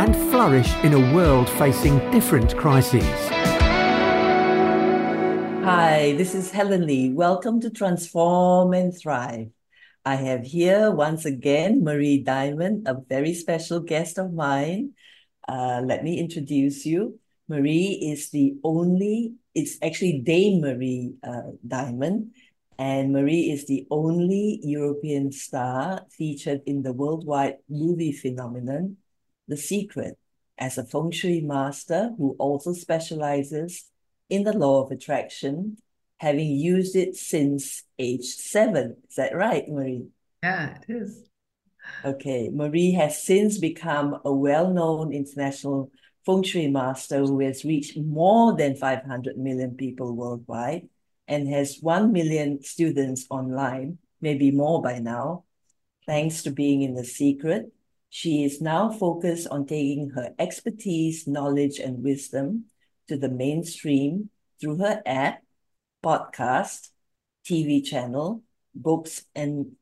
and flourish in a world facing different crises. Hi, this is Helen Lee. Welcome to Transform and Thrive. I have here once again Marie Diamond, a very special guest of mine. Uh, let me introduce you. Marie is the only, it's actually Dame Marie uh, Diamond, and Marie is the only European star featured in the worldwide movie phenomenon the secret as a feng shui master who also specializes in the law of attraction, having used it since age seven. Is that right, Marie? Yeah, it is. Okay, Marie has since become a well known international feng shui master who has reached more than 500 million people worldwide and has 1 million students online, maybe more by now, thanks to being in the secret she is now focused on taking her expertise, knowledge, and wisdom to the mainstream through her app, podcast, TV channel, books, and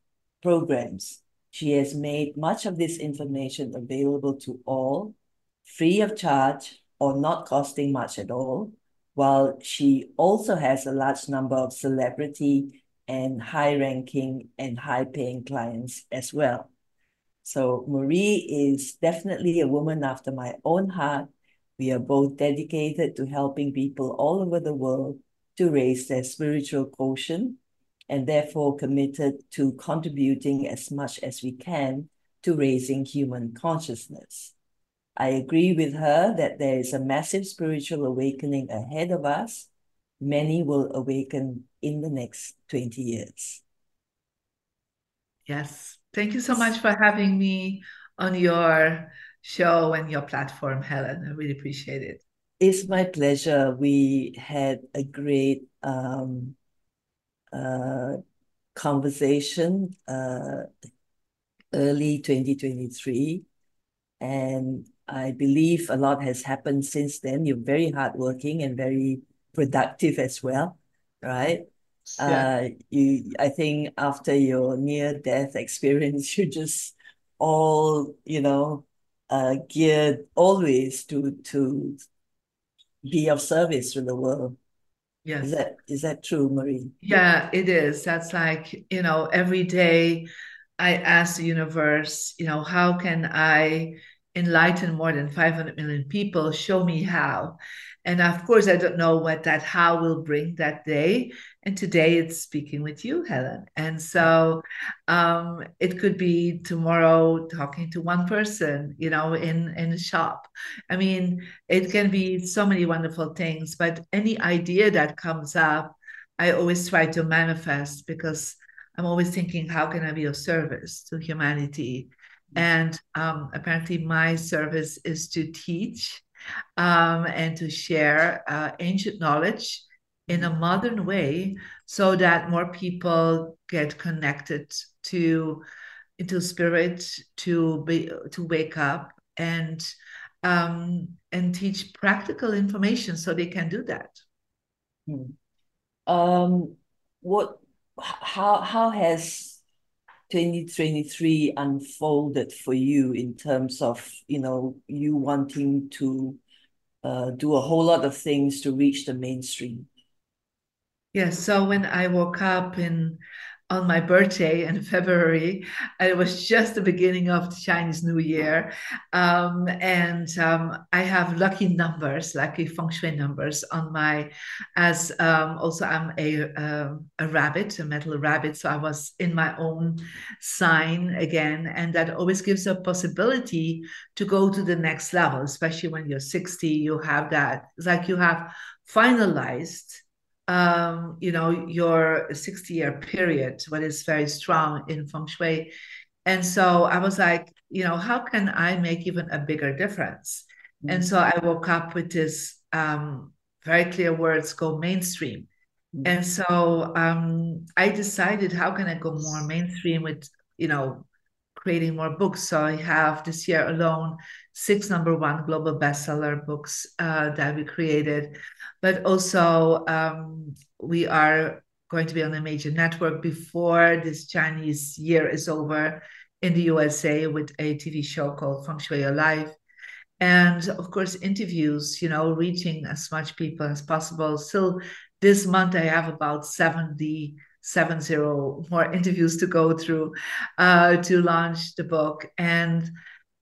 programs. She has made much of this information available to all, free of charge or not costing much at all, while she also has a large number of celebrity and high ranking and high paying clients as well. So Marie is definitely a woman after my own heart. We are both dedicated to helping people all over the world to raise their spiritual quotient and therefore committed to contributing as much as we can to raising human consciousness. I agree with her that there is a massive spiritual awakening ahead of us. Many will awaken in the next 20 years. Yes, Thank you so much for having me on your show and your platform, Helen. I really appreciate it. It's my pleasure. We had a great um, uh, conversation uh, early 2023. And I believe a lot has happened since then. You're very hardworking and very productive as well, right? Yeah. uh, you I think after your near death experience, you just all you know uh, geared always to to be of service to the world. Yes. Is that is that true, Marie? Yeah, it is. That's like, you know, every day I ask the universe, you know, how can I enlighten more than 500 million people? Show me how. And of course, I don't know what that how will bring that day. And today it's speaking with you, Helen. And so um, it could be tomorrow talking to one person, you know, in, in a shop. I mean, it can be so many wonderful things, but any idea that comes up, I always try to manifest because I'm always thinking, how can I be of service to humanity? And um, apparently, my service is to teach um, and to share uh, ancient knowledge in a modern way so that more people get connected to into spirit to be to wake up and um, and teach practical information so they can do that hmm. um, what how how has 2023 unfolded for you in terms of you know you wanting to uh, do a whole lot of things to reach the mainstream? Yes so when i woke up in on my birthday in February. It was just the beginning of the Chinese New Year. Um, and um, I have lucky numbers, lucky feng shui numbers on my, as um, also I'm a, um, a rabbit, a metal rabbit. So I was in my own sign again. And that always gives a possibility to go to the next level, especially when you're 60, you have that. It's like you have finalized um, you know, your 60 year period, what is very strong in feng shui. And so I was like, you know, how can I make even a bigger difference? Mm-hmm. And so I woke up with this um, very clear words go mainstream. Mm-hmm. And so um, I decided, how can I go more mainstream with, you know, creating more books. So I have this year alone six number one global bestseller books uh, that we created, but also um, we are going to be on a major network before this Chinese year is over in the USA with a TV show called Feng Shui Alive. And of course, interviews, you know, reaching as much people as possible. Still, this month I have about 70 seven zero more interviews to go through uh, to launch the book and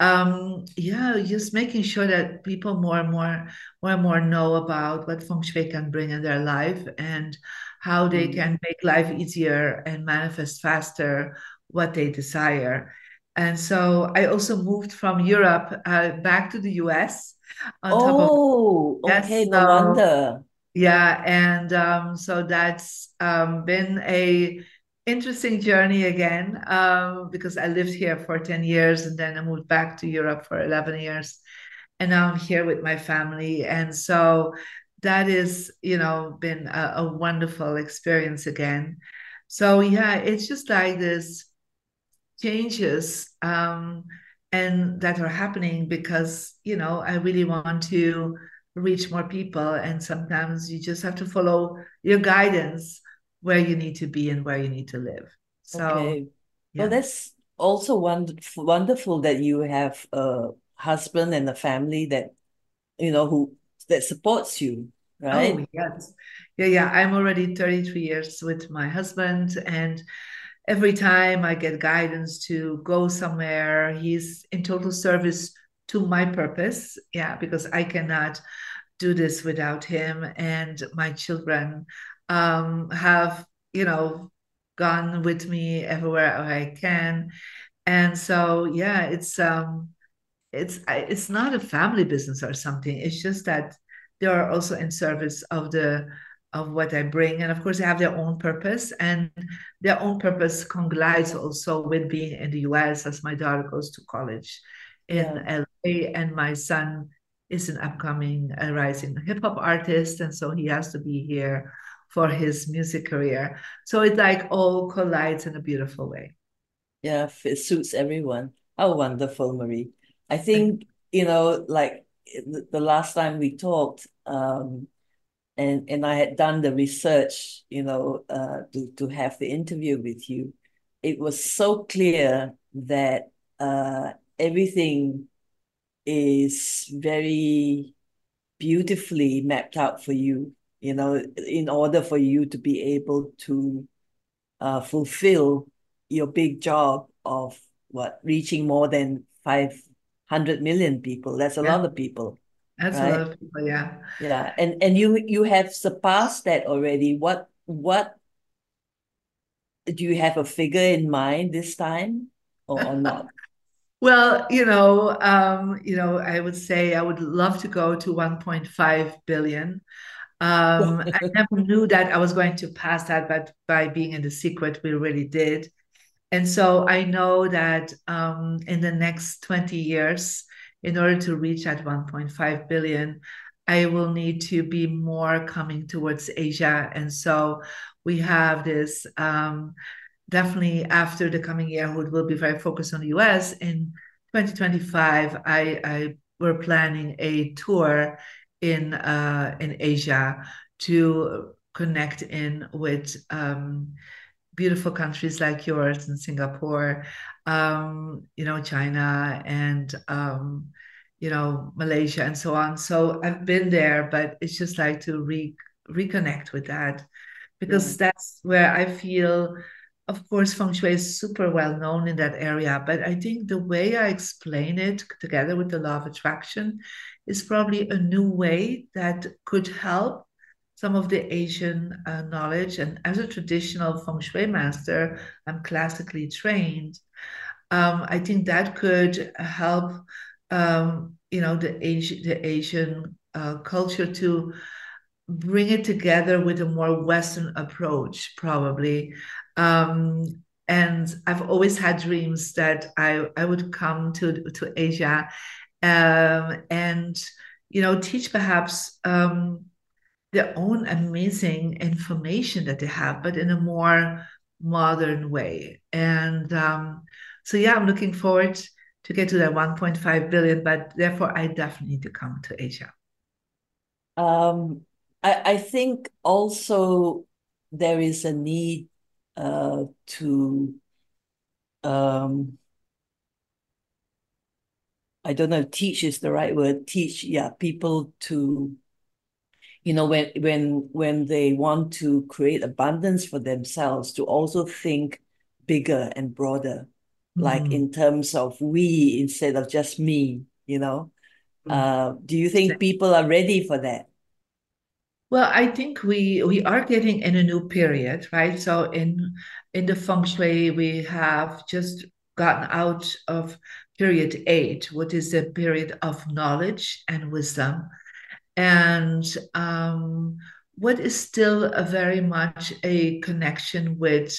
um, yeah just making sure that people more and more more and more know about what feng shui can bring in their life and how they mm. can make life easier and manifest faster what they desire and so i also moved from europe uh, back to the us oh of, okay yes, no wonder yeah and um, so that's um, been a interesting journey again um, because i lived here for 10 years and then i moved back to europe for 11 years. And now i'm here with my family. And so that is you know been a, a wonderful experience again. So yeah it's just like this changes um, and that are happening because you know i really want to reach more people. And sometimes you just have to follow your guidance where you need to be and where you need to live. So okay. yeah. well that's also wonderful wonderful that you have a husband and a family that you know who that supports you right? Oh, yes. Yeah yeah. I'm already 33 years with my husband and every time i get guidance to go somewhere he's in total service to my purpose. Yeah because i cannot do this without him and my children um, have you know gone with me everywhere i can. And so yeah it's um it's it's not a family business or something. It's just that they are also in service of the of what i bring. And of course they have their own purpose and their own purpose conglides also with being in the us as my daughter goes to college in yeah. la and my son is an upcoming uh, rising hip hop artist, and so he has to be here for his music career. So it like all collides in a beautiful way. Yeah, it suits everyone. How wonderful, Marie. I think, you know, like the last time we talked, um, and and I had done the research, you know, uh, to to have the interview with you. It was so clear that uh, everything is very beautifully mapped out for you, you know, in order for you to be able to uh, fulfill your big job of what reaching more than 500 million people. That's a yeah. lot of people. That's right? a lot of people, yeah. Yeah. And and you you have surpassed that already. What what do you have a figure in mind this time or, or not? Well, you know, um, you know, I would say I would love to go to 1.5 billion. Um, I never knew that I was going to pass that, but by being in the secret, we really did. And so I know that um, in the next 20 years, in order to reach that 1.5 billion, I will need to be more coming towards Asia. And so we have this um, definitely after the coming year, we will be very focused on the US. In 2025, I, I we're planning a tour in uh, in Asia to connect in with um, beautiful countries like yours and Singapore, um, you know, China and um, you know Malaysia and so on. So I've been there, but it's just like to re reconnect with that because yeah. that's where I feel of course, feng shui is super well known in that area, but I think the way I explain it together with the law of attraction is probably a new way that could help some of the Asian uh, knowledge. And as a traditional feng shui master, I'm classically trained. Um, I think that could help, um, you know, the, Asi- the Asian uh, culture to bring it together with a more Western approach, probably. Um, and I've always had dreams that I, I would come to, to Asia um, and you know, teach perhaps um, their own amazing information that they have, but in a more modern way. And um, so, yeah, I'm looking forward to get to that 1.5 billion, but therefore, I definitely need to come to Asia. Um, I, I think also there is a need uh, to um, I don't know, teach is the right word. Teach, yeah, people to, you know, when when when they want to create abundance for themselves, to also think bigger and broader, mm. like in terms of we instead of just me. You know, mm. uh, do you think people are ready for that? Well, I think we we are getting in a new period, right? So in in the feng shui, we have just gotten out of period eight, what is the period of knowledge and wisdom, and um, what is still a very much a connection with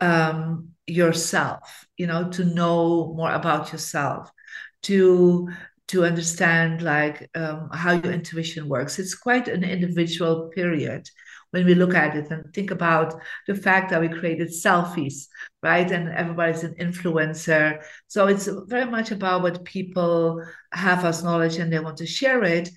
um, yourself. You know, to know more about yourself, to to understand like um, how your intuition works. It's quite an individual period when we look at it and think about the fact that we created selfies, right? And everybody's an influencer. So it's very much about what people have as knowledge and they want to share it,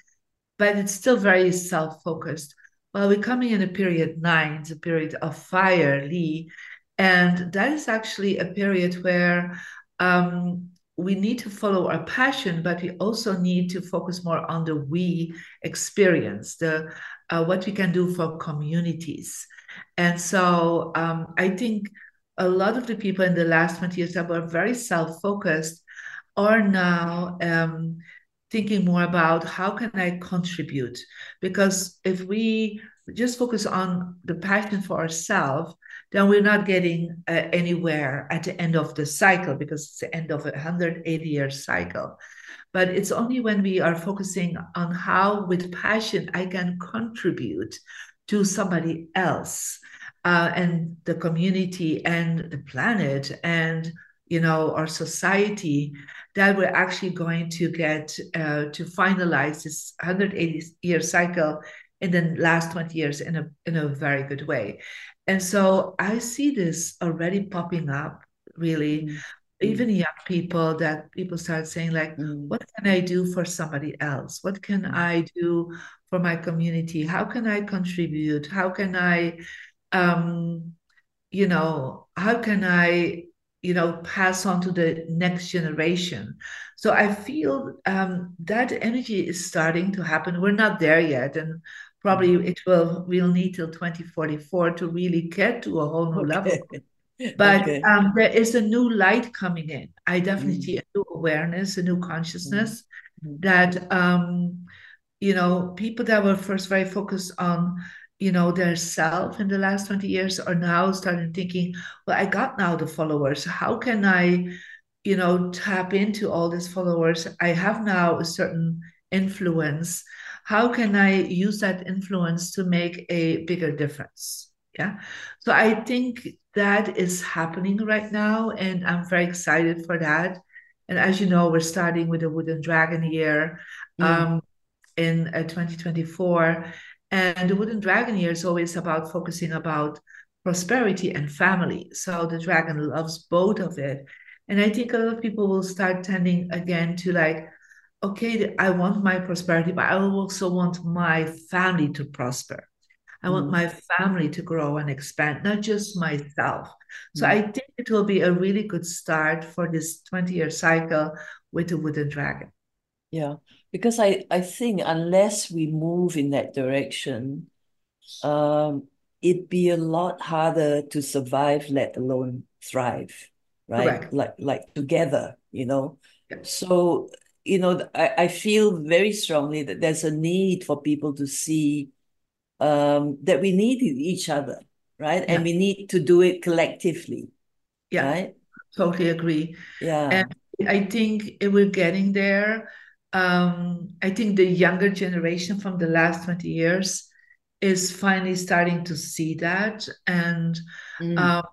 but it's still very self focused. Well, we're coming in a period nine, it's a period of fire, Lee. And that is actually a period where um, we need to follow our passion, but we also need to focus more on the we experience, the uh, what we can do for communities. And so um, I think a lot of the people in the last 20 years that were very self-focused are now um, thinking more about how can I contribute? Because if we just focus on the passion for ourselves, then we're not getting uh, anywhere at the end of the cycle because it's the end of a 180 year cycle. But it's only when we are focusing on how, with passion, I can contribute to somebody else uh, and the community and the planet and you know our society that we're actually going to get uh, to finalize this 180 year cycle in the last 20 years in a in a very good way and so I see this already popping up really. Mm. Even young people that people start saying, like, mm. what can I do for somebody else? What can mm. I do for my community? How can I contribute? How can I, um, you know, how can I, you know, pass on to the next generation? So I feel um, that energy is starting to happen. We're not there yet, and probably mm-hmm. it will we'll need till 2044 to really get to a whole new okay. level but okay. um, there is a new light coming in i definitely mm. a new awareness a new consciousness mm. that um, you know people that were first very focused on you know their self in the last 20 years are now starting thinking well i got now the followers how can i you know tap into all these followers i have now a certain influence how can I use that influence to make a bigger difference? Yeah. So I think that is happening right now, and I'm very excited for that. And as you know, we're starting with the Wooden Dragon year mm. um, in uh, 2024. And the Wooden Dragon year is always about focusing about prosperity and family. So the dragon loves both of it. And I think a lot of people will start tending again to like okay, I want my prosperity, but I also want my family to prosper. I want mm. my family to grow and expand, not just myself. So mm. I think it will be a really good start for this 20 year cycle with the wooden dragon. Yeah, because I, I think unless we move in that direction, um, it'd be a lot harder to survive, let alone thrive, right? Correct. Like like together, you know. So you know, I, I feel very strongly that there's a need for people to see um, that we need each other, right? Yeah. And we need to do it collectively. Yeah, right? totally agree. Yeah. And I think we're getting there. Um, I think the younger generation from the last 20 years is finally starting to see that. And mm. um,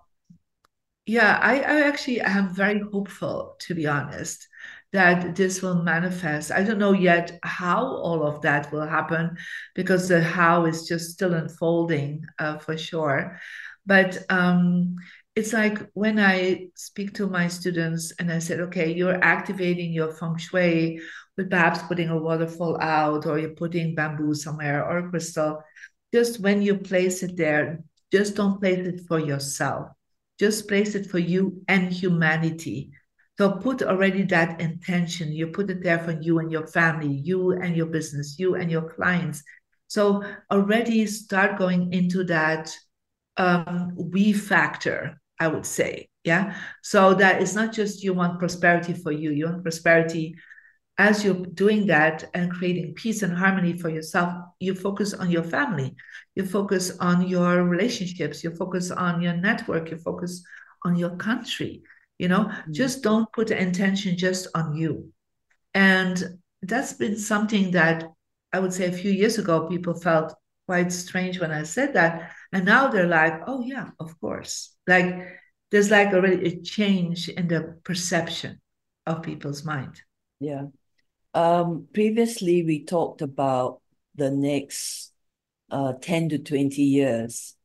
yeah, I, I actually am very hopeful, to be honest that this will manifest. I don't know yet how all of that will happen because the how is just still unfolding uh, for sure. But um, it's like when I speak to my students and I said, okay, you're activating your feng shui with perhaps putting a waterfall out or you're putting bamboo somewhere or a crystal. Just when you place it there, just don't place it for yourself. Just place it for you and humanity so put already that intention. You put it there for you and your family, you and your business, you and your clients. So already start going into that um, we factor, I would say. Yeah. So that it's not just you want prosperity for you, you want prosperity as you're doing that and creating peace and harmony for yourself, you focus on your family, you focus on your relationships, you focus on your network, you focus on your country you know mm-hmm. just don't put the intention just on you. And that's been something that i would say a few years ago people felt quite strange when i said that. And now they're like oh yeah of course. Like there's like already a change in the perception of people's mind. Yeah. Um previously we talked about the next uh 10 to 20 years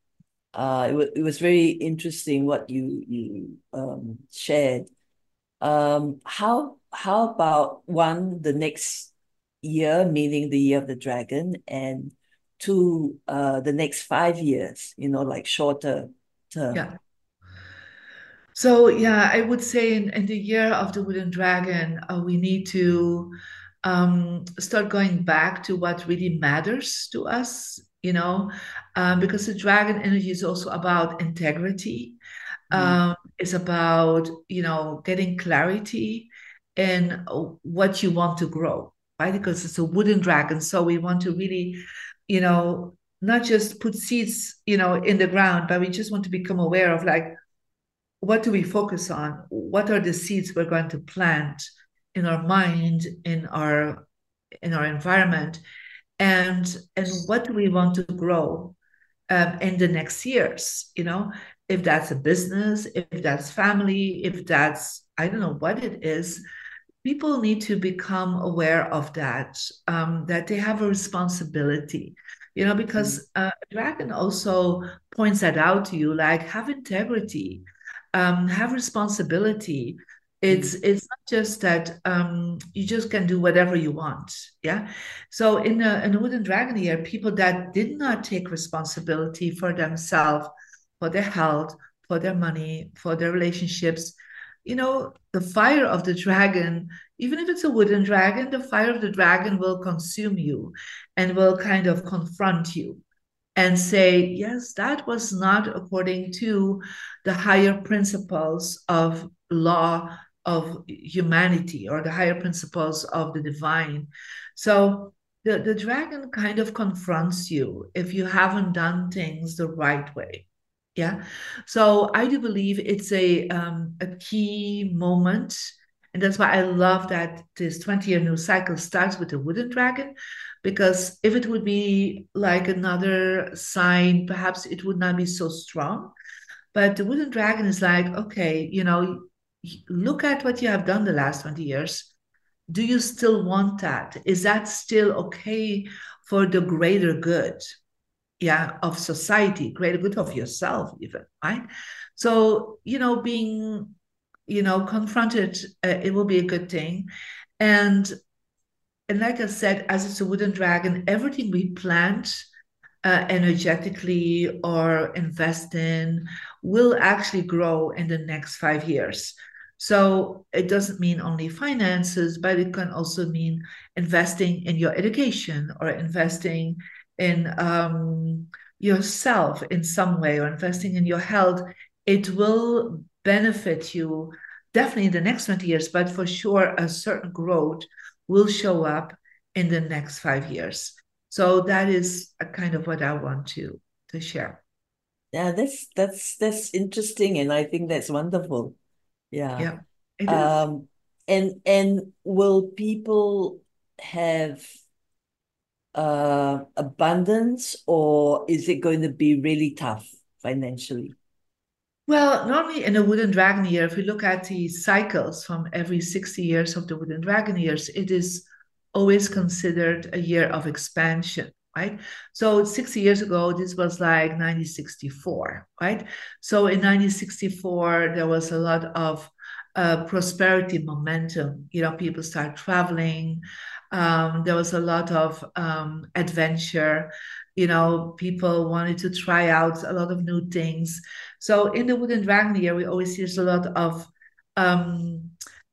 uh, it, was, it was very interesting what you you um, shared. Um, how how about one the next year, meaning the year of the dragon, and two uh, the next five years? You know, like shorter term. Yeah. So yeah, I would say in, in the year of the wooden dragon, uh, we need to um, start going back to what really matters to us you know, um, because the dragon energy is also about integrity. Mm-hmm. Um, it's about, you know, getting clarity in what you want to grow, right? Because it's a wooden dragon. So we want to really, you know, not just put seeds, you know, in the ground, but we just want to become aware of like, what do we focus on? What are the seeds we're going to plant in our mind, in our in our environment? And and what do we want to grow um, in the next years you know if that's a business if that's family if that's i don't know what it is people need to become aware of that um, that they have a responsibility you know because mm-hmm. uh, dragon also points that out to you like have integrity um, have responsibility it's mm. it's not just that um, you just can do whatever you want yeah so in a, in a wooden dragon year people that did not take responsibility for themselves for their health for their money for their relationships you know the fire of the dragon even if it's a wooden dragon the fire of the dragon will consume you and will kind of confront you and say yes that was not according to the higher principles of law of humanity or the higher principles of the divine. So the, the dragon kind of confronts you if you haven't done things the right way. Yeah. So I do believe it's a um, a key moment. And that's why I love that this 20 year new cycle starts with the wooden dragon, because if it would be like another sign, perhaps it would not be so strong. But the wooden dragon is like, okay, you know, look at what you have done the last 20 years. Do you still want that? Is that still okay for the greater good? Yeah, of society, greater good of yourself, even, right? So, you know, being, you know, confronted, uh, it will be a good thing. And and like I said, as it's a wooden dragon, everything we plant uh, energetically or invest in will actually grow in the next five years. So it doesn't mean only finances, but it can also mean investing in your education or investing in um, yourself in some way or investing in your health. It will benefit you definitely in the next 20 years, but for sure, a certain growth will show up in the next five years. So that is a kind of what I want to to share. Yeah, that's that's that's interesting, and I think that's wonderful. Yeah. Yeah. Um, and and will people have uh abundance or is it going to be really tough financially? Well, normally in a wooden dragon year, if we look at the cycles from every 60 years of the wooden dragon years, it is always considered a year of expansion, right? So 60 years ago, this was like 1964, right? So in 1964, there was a lot of uh, prosperity momentum. You know, people start traveling. Um, there was a lot of um, adventure you know people wanted to try out a lot of new things so in the wooden dragon year we always see a lot of um,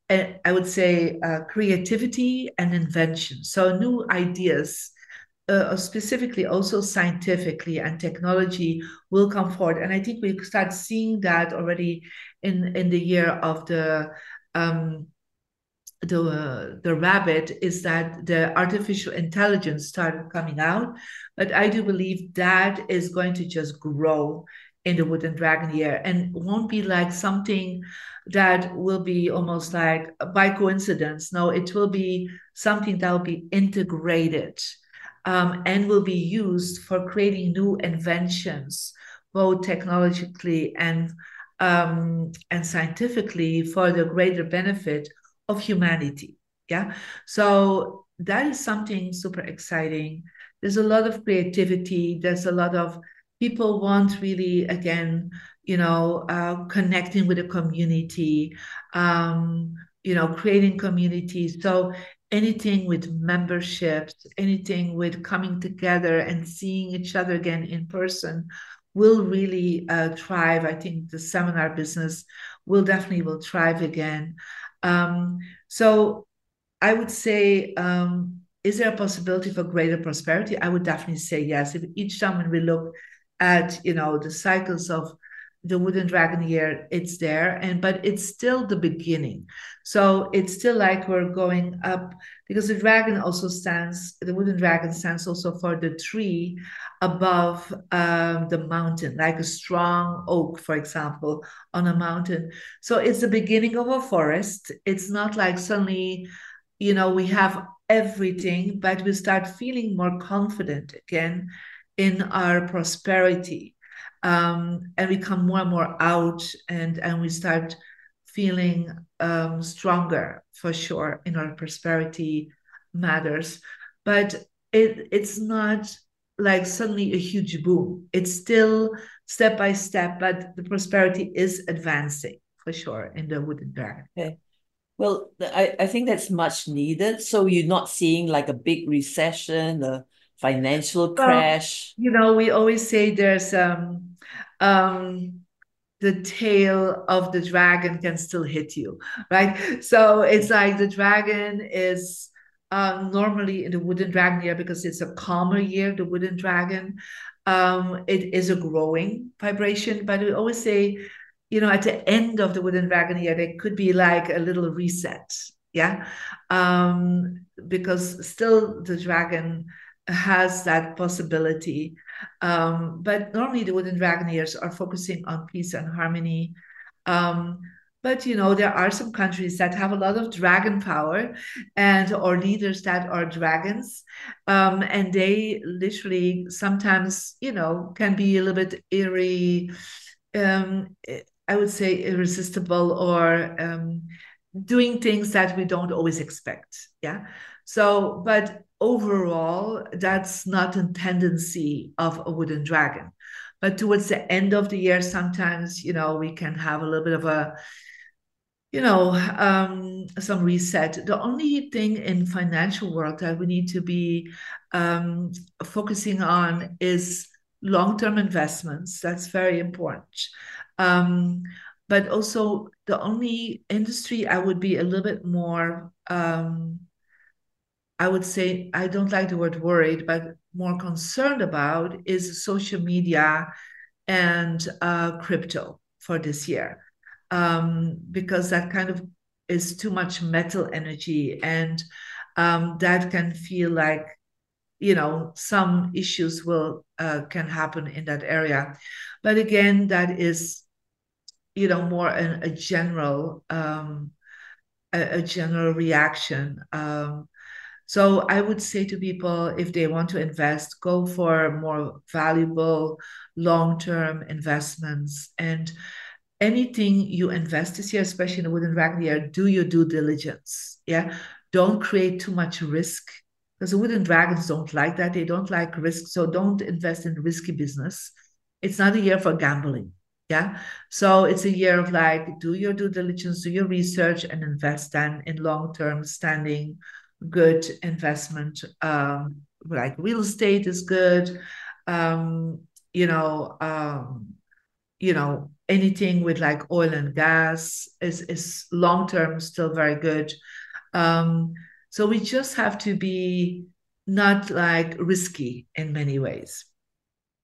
I would say uh, creativity and invention. So new ideas, uh, specifically also scientifically and technology, will come forward. And I think we start seeing that already in in the year of the um, the the rabbit is that the artificial intelligence started coming out but i do believe that is going to just grow in the wooden dragon year and won't be like something that will be almost like by coincidence no it will be something that will be integrated um, and will be used for creating new inventions both technologically and um, and scientifically for the greater benefit of humanity. Yeah. So that is something super exciting. There's a lot of creativity. There's a lot of people want really, again, you know, uh, connecting with the community, um, you know, creating communities. So anything with memberships, anything with coming together and seeing each other again in person will really uh, thrive. I think the seminar business will definitely will thrive again. Um, so I would say, um, is there a possibility for greater prosperity? I would definitely say yes. If each time when we look at, you know, the cycles of the wooden dragon year, it's there, and but it's still the beginning. So it's still like we're going up because the dragon also stands, the wooden dragon stands also for the tree above um, the mountain, like a strong oak, for example, on a mountain. So it's the beginning of a forest. It's not like suddenly, you know, we have everything, but we start feeling more confident again in our prosperity. Um, and we come more and more out and, and we start feeling um, stronger for sure in our prosperity matters. But it, it's not like suddenly a huge boom. It's still step by step, but the prosperity is advancing for sure in the wooden dragon. Okay. Well, I, I think that's much needed. So you're not seeing like a big recession, a financial crash. Well, you know, we always say there's um um the tail of the dragon can still hit you, right? So it's like the dragon is um, normally in the wooden dragon year because it's a calmer year, the wooden dragon. Um, it is a growing vibration, but we always say, you know, at the end of the wooden dragon year, there could be like a little reset, yeah, um, because still the dragon has that possibility. Um, but normally the wooden dragon years are focusing on peace and harmony. Um, but you know there are some countries that have a lot of dragon power and or leaders that are dragons um, and they literally sometimes you know can be a little bit eerie um, i would say irresistible or um, doing things that we don't always expect yeah so but overall that's not a tendency of a wooden dragon. But towards the end of the year sometimes you know we can have a little bit of a you know um, some reset. The only thing in financial world that we need to be um, focusing on is long-term investments. That's very important. Um, but also the only industry i would be a little bit more um, i would say i don't like the word worried but more concerned about is social media and uh, crypto for this year. Um, because that kind of is too much metal energy and um, that can feel like you know some issues will uh, can happen in that area. But again that is you know more an, a general um, a, a, general reaction. Um, so i would say to people if they want to invest go for more valuable long-term investments and anything you invest this year, especially in the wooden dragon year, do your due diligence. Yeah. Don't create too much risk because the wooden dragons don't like that. They don't like risk. So don't invest in risky business. It's not a year for gambling. Yeah. So it's a year of like, do your due diligence, do your research, and invest then in long term standing good investment. Um, like real estate is good. Um, you know, um, you know, anything with like oil and gas is is long term still very good. Um, so we just have to be not like risky in many ways.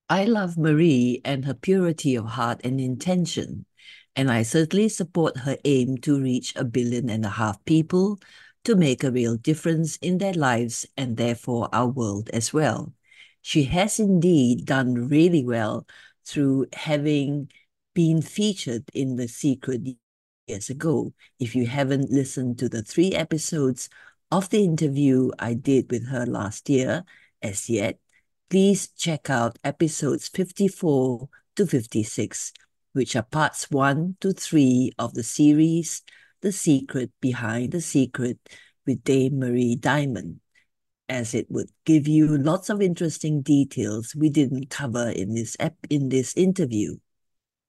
I love Marie and her purity of heart and intention, and I certainly support her aim to reach a billion and a half people to make a real difference in their lives and therefore our world as well. She has indeed done really well through having been featured in The Secret years ago. If you haven't listened to the three episodes of the interview I did with her last year as yet, please check out episodes 54 to 56, which are parts 1 to 3 of the series The Secret Behind the Secret with Dame Marie Diamond, as it would give you lots of interesting details we didn't cover in this ep- in this interview.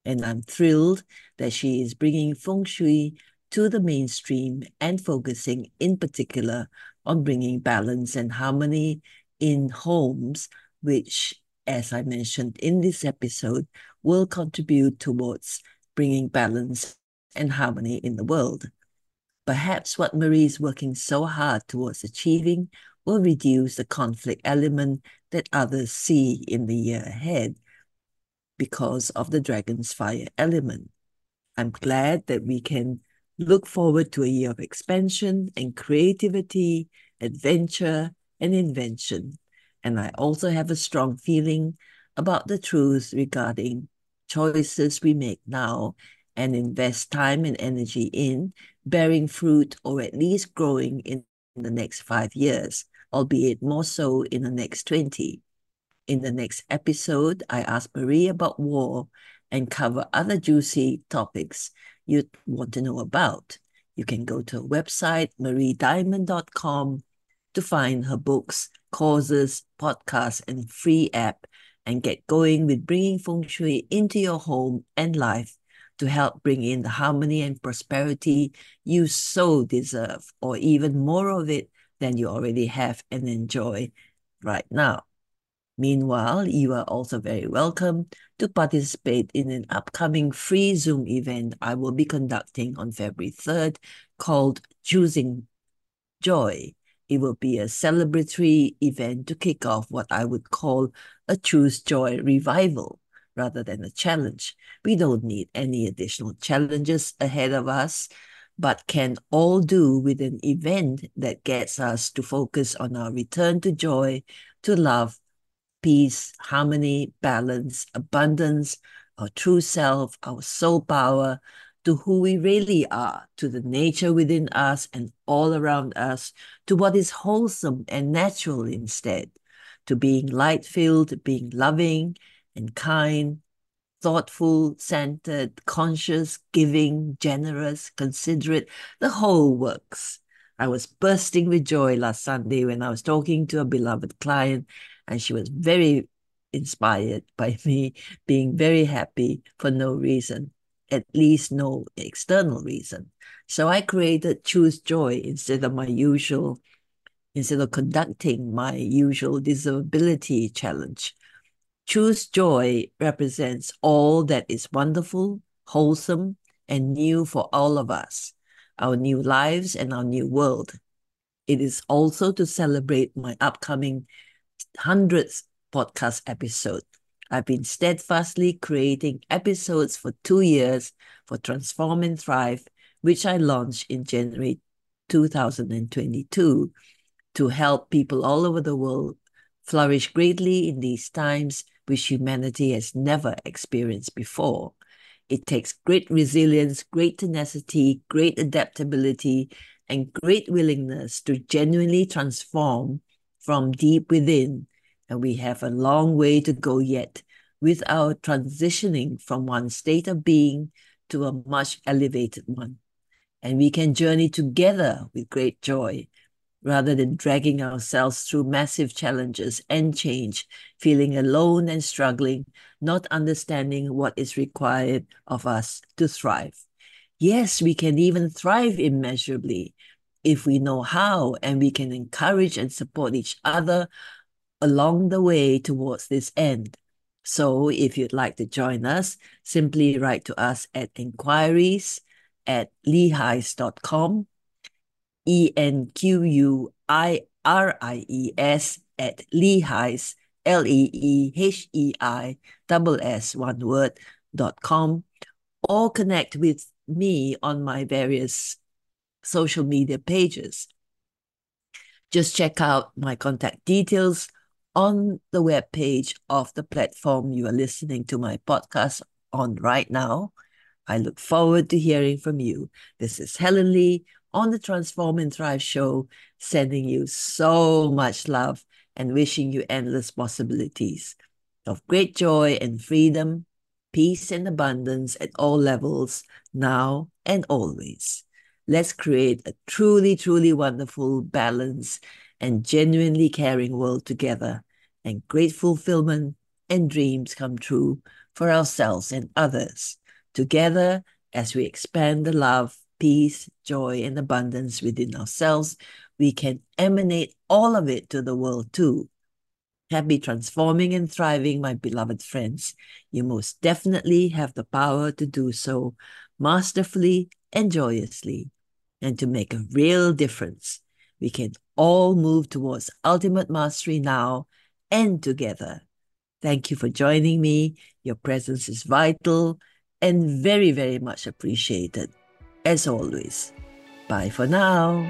And I'm thrilled that she is bringing feng shui to the mainstream and focusing in particular on bringing balance and harmony in homes which, as I mentioned in this episode, will contribute towards bringing balance and harmony in the world. Perhaps what Marie is working so hard towards achieving will reduce the conflict element that others see in the year ahead because of the dragon's fire element. I'm glad that we can look forward to a year of expansion and creativity, adventure, and invention and I also have a strong feeling about the truth regarding choices we make now and invest time and energy in bearing fruit or at least growing in the next five years, albeit more so in the next 20. In the next episode, I ask Marie about war and cover other juicy topics you'd want to know about. You can go to her website, mariediamond.com, to find her books, courses, podcasts, and free app and get going with bringing feng shui into your home and life to help bring in the harmony and prosperity you so deserve, or even more of it than you already have and enjoy right now. Meanwhile, you are also very welcome to participate in an upcoming free Zoom event I will be conducting on February 3rd called Choosing Joy it will be a celebratory event to kick off what I would call a Choose Joy revival rather than a challenge. We don't need any additional challenges ahead of us, but can all do with an event that gets us to focus on our return to joy, to love, peace, harmony, balance, abundance, our true self, our soul power, to who we really are, to the nature within us and all around us, to what is wholesome and natural instead, to being light filled, being loving and kind, thoughtful, centered, conscious, giving, generous, considerate, the whole works. I was bursting with joy last Sunday when I was talking to a beloved client, and she was very inspired by me being very happy for no reason at least no external reason. So I created Choose Joy instead of my usual, instead of conducting my usual disability challenge. Choose Joy represents all that is wonderful, wholesome, and new for all of us, our new lives and our new world. It is also to celebrate my upcoming 100th podcast episode I've been steadfastly creating episodes for two years for Transform and Thrive, which I launched in January 2022 to help people all over the world flourish greatly in these times which humanity has never experienced before. It takes great resilience, great tenacity, great adaptability, and great willingness to genuinely transform from deep within and we have a long way to go yet with our transitioning from one state of being to a much elevated one. And we can journey together with great joy rather than dragging ourselves through massive challenges and change, feeling alone and struggling, not understanding what is required of us to thrive. Yes, we can even thrive immeasurably if we know how, and we can encourage and support each other along the way towards this end. So, if you'd like to join us, simply write to us at inquiries at leehighs.com E N Q U I R I E S at Leeheiss, L E E H E I double S one word dot com or connect with me on my various social media pages. Just check out my contact details on the web page of the platform you are listening to my podcast on right now. I look forward to hearing from you. This is Helen Lee on the Transform and Thrive show, sending you so much love and wishing you endless possibilities of great joy and freedom, peace and abundance at all levels, now and always. Let's create a truly, truly wonderful, balanced, and genuinely caring world together, and great fulfillment and dreams come true for ourselves and others. Together, as we expand the love peace, joy, and abundance within ourselves, we can emanate all of it to the world too. Happy transforming and thriving, my beloved friends. You most definitely have the power to do so masterfully and joyously, and to make a real difference. We can all move towards ultimate mastery now and together. Thank you for joining me. Your presence is vital and very, very much appreciated as always. Bye for now.